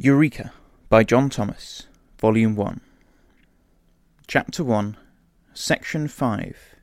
Eureka by John Thomas, Volume 1. Chapter 1, Section 5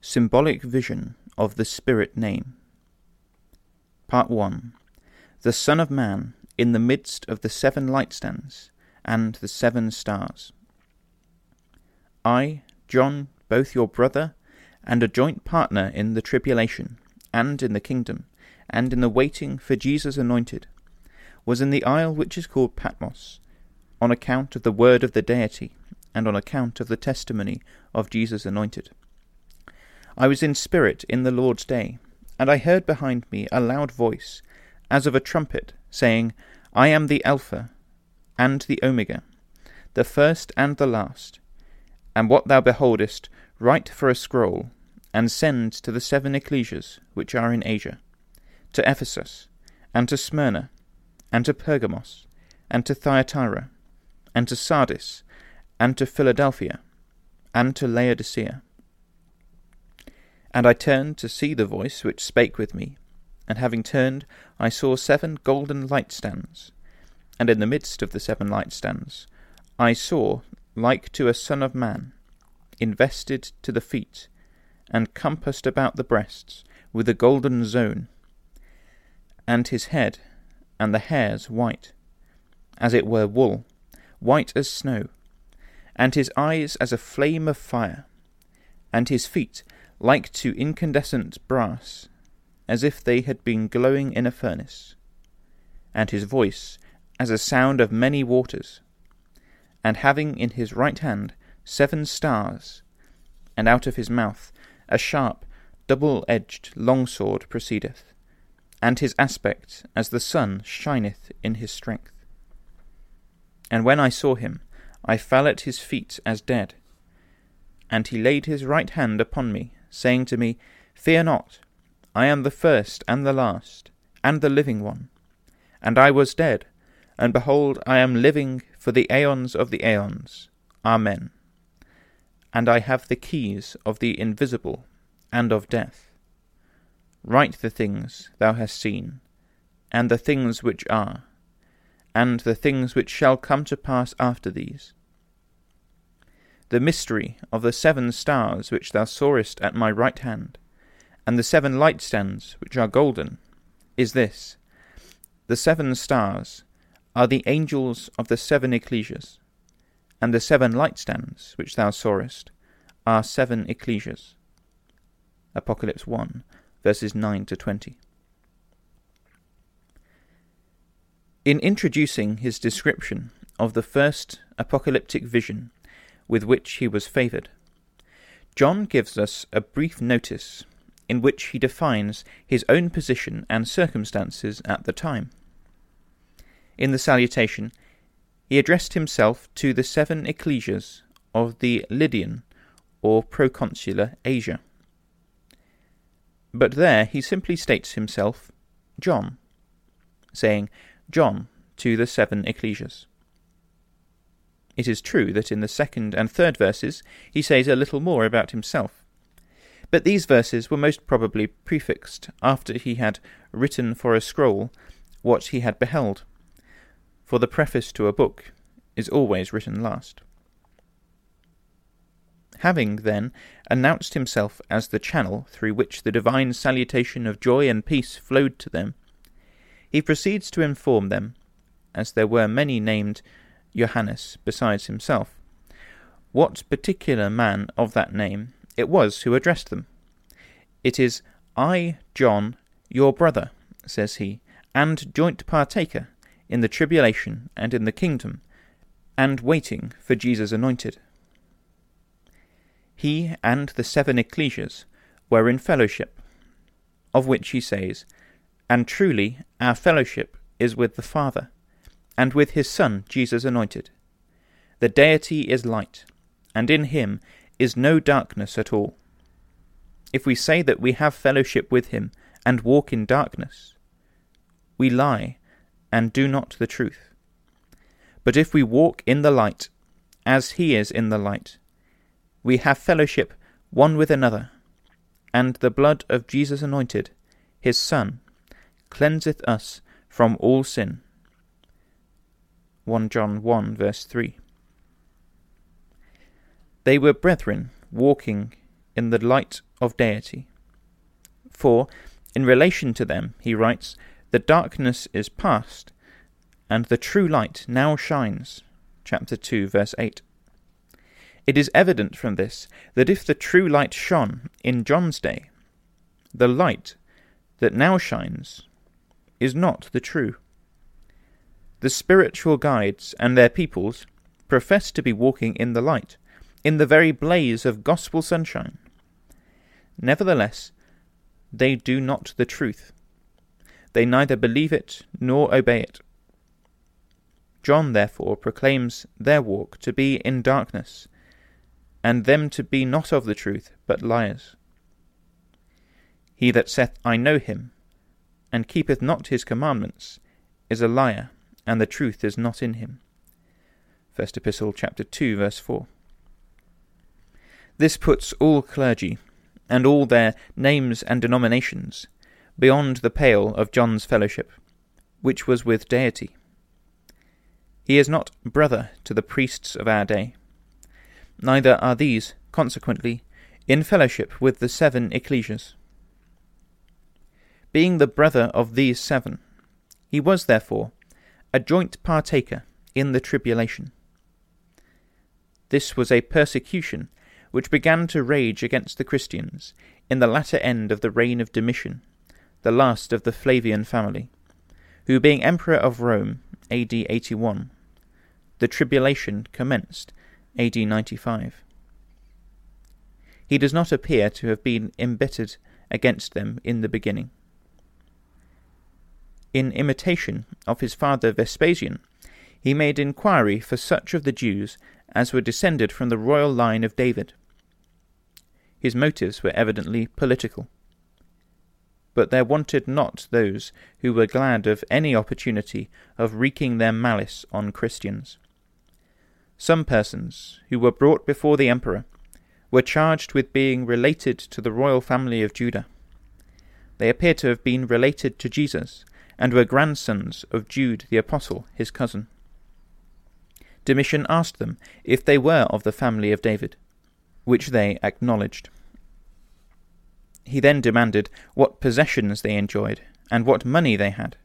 Symbolic Vision of the Spirit Name. Part 1 The Son of Man in the midst of the seven lightstands and the seven stars. I, John, both your brother and a joint partner in the tribulation, and in the kingdom, and in the waiting for Jesus anointed, was in the isle which is called Patmos, on account of the word of the deity, and on account of the testimony of Jesus anointed. I was in spirit in the Lord's day, and I heard behind me a loud voice, as of a trumpet, saying, I am the Alpha and the Omega, the first and the last. And what thou beholdest, write for a scroll, and send to the seven ecclesias which are in Asia, to Ephesus, and to Smyrna, and to Pergamos, and to Thyatira, and to Sardis, and to Philadelphia, and to Laodicea. And I turned to see the voice which spake with me, and having turned, I saw seven golden lampstands, and in the midst of the seven lampstands I saw, like to a son of man, invested to the feet, and compassed about the breasts with a golden zone, and his head and the hairs white, as it were wool, white as snow, and his eyes as a flame of fire, and his feet like to incandescent brass, as if they had been glowing in a furnace, and his voice as a sound of many waters, and having in his right hand seven stars, and out of his mouth a sharp, double edged long sword proceedeth, and his aspect as the sun shineth in his strength. And when I saw him, I fell at his feet as dead. And he laid his right hand upon me, saying to me, Fear not, I am the first and the last, and the living one. And I was dead, and behold, I am living for the aeons of the aeons. Amen and I have the keys of the invisible and of death. Write the things thou hast seen, and the things which are, and the things which shall come to pass after these. The mystery of the seven stars which thou sawest at my right hand, and the seven lampstands which are golden, is this The seven stars are the angels of the seven ecclesias and the seven lampstands which thou sawest are seven ecclesias. Apocalypse 1, verses 9 to 20. In introducing his description of the first apocalyptic vision with which he was favoured, John gives us a brief notice in which he defines his own position and circumstances at the time. In the salutation, he addressed himself to the seven ecclesias of the Lydian or proconsular Asia. But there he simply states himself John, saying John to the seven ecclesias. It is true that in the second and third verses he says a little more about himself, but these verses were most probably prefixed after he had written for a scroll what he had beheld for the preface to a book is always written last. Having, then, announced himself as the channel through which the divine salutation of joy and peace flowed to them, he proceeds to inform them, as there were many named Johannes besides himself, what particular man of that name it was who addressed them. It is I, John, your brother, says he, and joint partaker in the tribulation and in the kingdom, and waiting for Jesus anointed. He and the seven ecclesias were in fellowship, of which he says, And truly our fellowship is with the Father, and with his Son Jesus anointed. The deity is light, and in him is no darkness at all. If we say that we have fellowship with him and walk in darkness, we lie and do not the truth. But if we walk in the light, as he is in the light, we have fellowship one with another, and the blood of Jesus anointed, his Son, cleanseth us from all sin. 1 John 1 verse 3. They were brethren walking in the light of deity. For, in relation to them, he writes, The darkness is past, and the true light now shines. Chapter 2, verse 8. It is evident from this that if the true light shone in John's day, the light that now shines is not the true. The spiritual guides and their peoples profess to be walking in the light, in the very blaze of gospel sunshine. Nevertheless, they do not the truth. They neither believe it nor obey it. John therefore proclaims their walk to be in darkness, and them to be not of the truth, but liars. He that saith, I know him, and keepeth not his commandments, is a liar, and the truth is not in him. First Epistle, chapter 2, verse 4. This puts all clergy, and all their names and denominations, beyond the pale of John's fellowship, which was with deity. He is not brother to the priests of our day. Neither are these, consequently, in fellowship with the seven ecclesias. Being the brother of these seven, he was, therefore, a joint partaker in the tribulation. This was a persecution which began to rage against the Christians in the latter end of the reign of Domitian, the last of the Flavian family, who, being Emperor of Rome, AD 81, the tribulation commenced AD 95. He does not appear to have been embittered against them in the beginning. In imitation of his father Vespasian, he made inquiry for such of the Jews as were descended from the royal line of David, his motives were evidently political. But there wanted not those who were glad of any opportunity of wreaking their malice on Christians. Some persons, who were brought before the emperor, were charged with being related to the royal family of Judah. They appear to have been related to Jesus, and were grandsons of Jude the Apostle, his cousin. Domitian asked them if they were of the family of David, which they acknowledged. He then demanded what possessions they enjoyed and what money they had.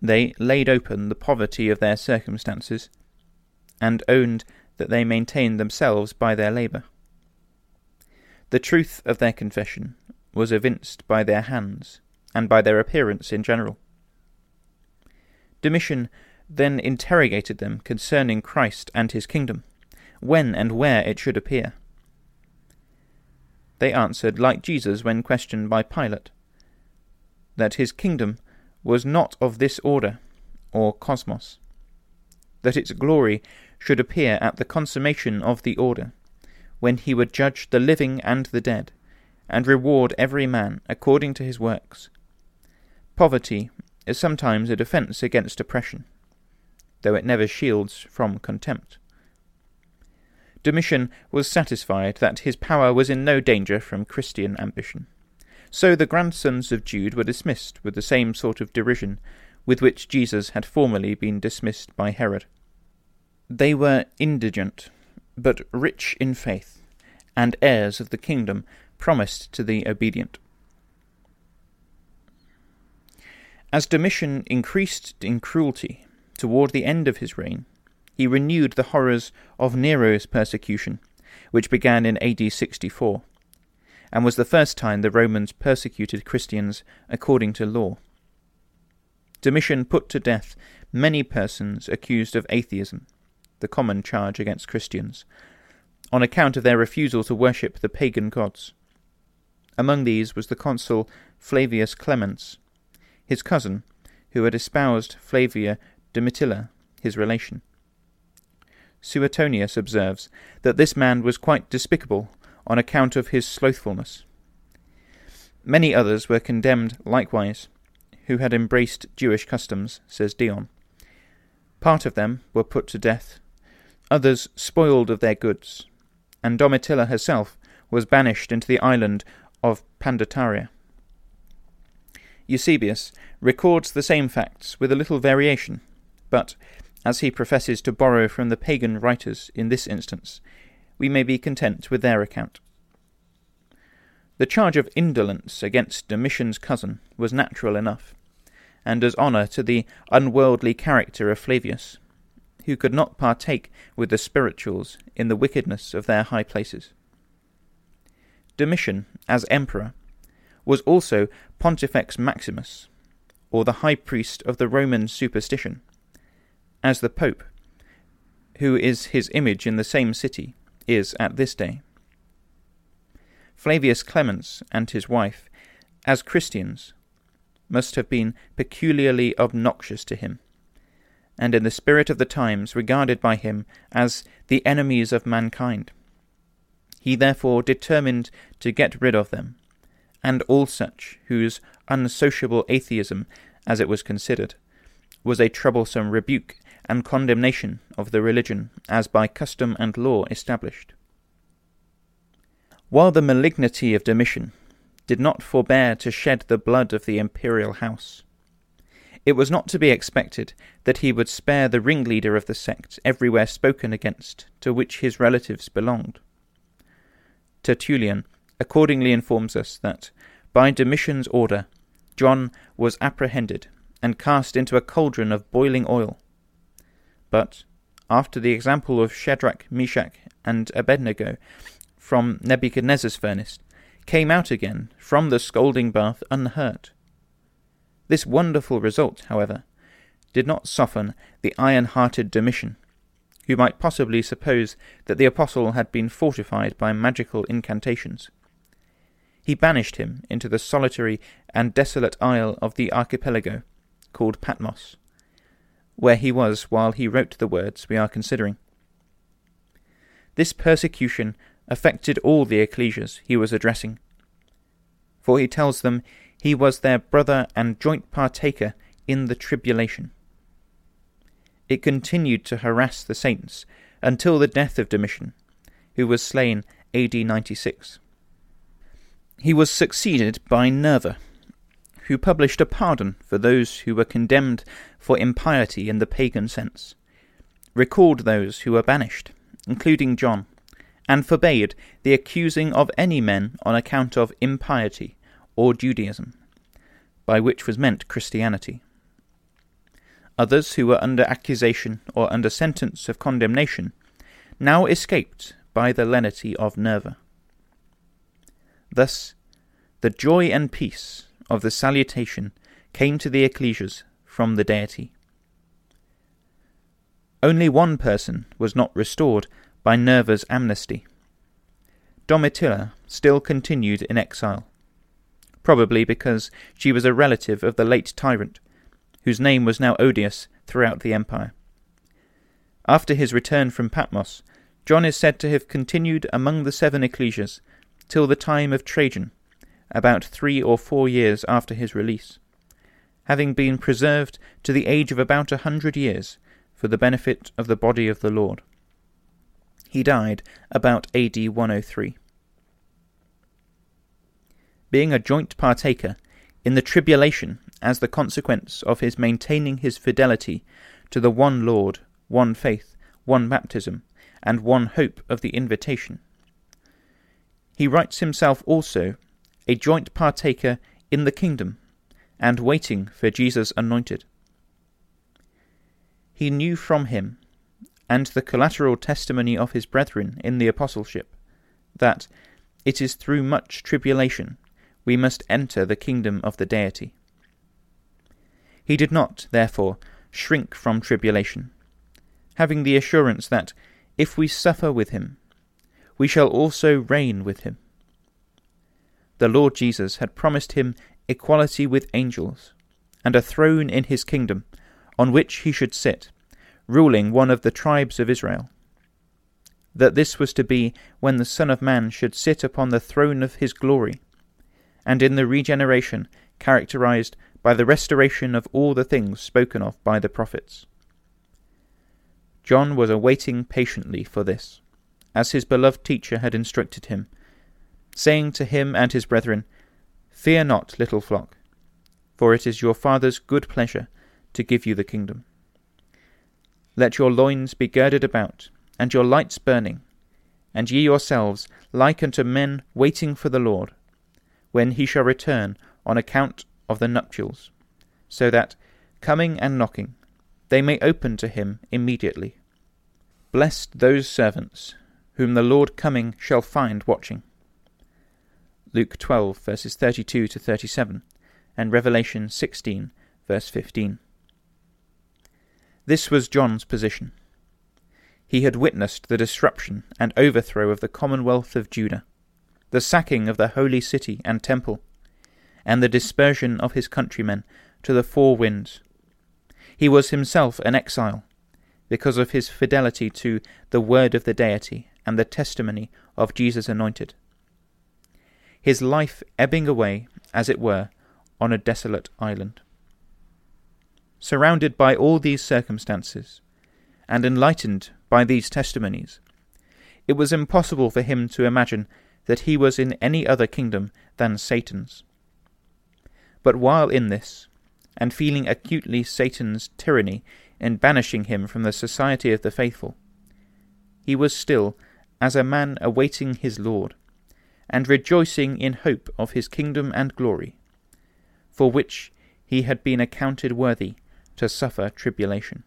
They laid open the poverty of their circumstances, and owned that they maintained themselves by their labour. The truth of their confession was evinced by their hands, and by their appearance in general. Domitian then interrogated them concerning Christ and his kingdom, when and where it should appear. They answered, like Jesus when questioned by Pilate, that his kingdom was not of this order, or cosmos, that its glory should appear at the consummation of the order, when he would judge the living and the dead, and reward every man according to his works. Poverty is sometimes a defence against oppression, though it never shields from contempt. Domitian was satisfied that his power was in no danger from Christian ambition. So the grandsons of Jude were dismissed with the same sort of derision with which Jesus had formerly been dismissed by Herod. They were indigent, but rich in faith, and heirs of the kingdom promised to the obedient. As Domitian increased in cruelty toward the end of his reign, he renewed the horrors of Nero's persecution, which began in AD 64, and was the first time the Romans persecuted Christians according to law. Domitian put to death many persons accused of atheism, the common charge against Christians, on account of their refusal to worship the pagan gods. Among these was the consul Flavius Clemens, his cousin, who had espoused Flavia Domitilla, his relation. Suetonius observes that this man was quite despicable on account of his slothfulness. Many others were condemned likewise, who had embraced Jewish customs, says Dion. Part of them were put to death, others spoiled of their goods, and Domitilla herself was banished into the island of Pandataria. Eusebius records the same facts with a little variation, but as he professes to borrow from the pagan writers in this instance, we may be content with their account. The charge of indolence against Domitian's cousin was natural enough, and does honour to the unworldly character of Flavius, who could not partake with the spirituals in the wickedness of their high places. Domitian, as emperor, was also Pontifex Maximus, or the high priest of the Roman superstition, as the Pope, who is his image in the same city, is at this day. Flavius Clemens and his wife, as Christians, must have been peculiarly obnoxious to him, and in the spirit of the times regarded by him as the enemies of mankind. He therefore determined to get rid of them, and all such whose unsociable atheism, as it was considered, was a troublesome rebuke and condemnation of the religion as by custom and law established. While the malignity of Domitian did not forbear to shed the blood of the imperial house, it was not to be expected that he would spare the ringleader of the sect everywhere spoken against to which his relatives belonged. Tertullian accordingly informs us that, by Domitian's order, John was apprehended and cast into a cauldron of boiling oil, but, after the example of Shadrach, Meshach, and Abednego from Nebuchadnezzar's furnace, came out again from the scalding bath unhurt. This wonderful result, however, did not soften the iron hearted Domitian, who might possibly suppose that the apostle had been fortified by magical incantations. He banished him into the solitary and desolate isle of the archipelago, called Patmos, where he was while he wrote the words we are considering. This persecution affected all the ecclesias he was addressing, for he tells them he was their brother and joint partaker in the tribulation. It continued to harass the saints until the death of Domitian, who was slain AD 96. He was succeeded by Nerva, who published a pardon for those who were condemned for impiety in the pagan sense, recalled those who were banished, including John, and forbade the accusing of any men on account of impiety or Judaism, by which was meant Christianity. Others who were under accusation or under sentence of condemnation now escaped by the lenity of Nerva. Thus, the joy and peace of the salutation came to the ecclesias from the deity. Only one person was not restored by Nerva's amnesty. Domitilla still continued in exile, probably because she was a relative of the late tyrant, whose name was now odious throughout the empire. After his return from Patmos, John is said to have continued among the seven ecclesias till the time of Trajan, about three or four years after his release, having been preserved to the age of about a hundred years for the benefit of the body of the Lord. He died about AD 103. Being a joint partaker in the tribulation as the consequence of his maintaining his fidelity to the one Lord, one faith, one baptism, and one hope of the invitation. He writes himself also a joint partaker in the kingdom, and waiting for Jesus anointed. He knew from him, and the collateral testimony of his brethren in the apostleship, that it is through much tribulation we must enter the kingdom of the Deity. He did not, therefore, shrink from tribulation, having the assurance that, if we suffer with him, we shall also reign with him the Lord Jesus had promised him equality with angels, and a throne in his kingdom, on which he should sit, ruling one of the tribes of Israel. That this was to be when the Son of Man should sit upon the throne of his glory, and in the regeneration characterized by the restoration of all the things spoken of by the prophets. John was awaiting patiently for this, as his beloved teacher had instructed him saying to him and his brethren, Fear not, little flock, for it is your Father's good pleasure to give you the kingdom. Let your loins be girded about, and your lights burning, and ye yourselves like unto men waiting for the Lord, when he shall return on account of the nuptials, so that, coming and knocking, they may open to him immediately. Blessed those servants whom the Lord coming shall find watching. Luke 12, verses 32 to 37, and Revelation 16, verse 15. This was John's position. He had witnessed the disruption and overthrow of the commonwealth of Judah, the sacking of the holy city and temple, and the dispersion of his countrymen to the four winds. He was himself an exile, because of his fidelity to the word of the deity and the testimony of Jesus anointed. His life ebbing away, as it were, on a desolate island. Surrounded by all these circumstances, and enlightened by these testimonies, it was impossible for him to imagine that he was in any other kingdom than Satan's. But while in this, and feeling acutely Satan's tyranny in banishing him from the society of the faithful, he was still as a man awaiting his Lord, and rejoicing in hope of his kingdom and glory, for which he had been accounted worthy to suffer tribulation.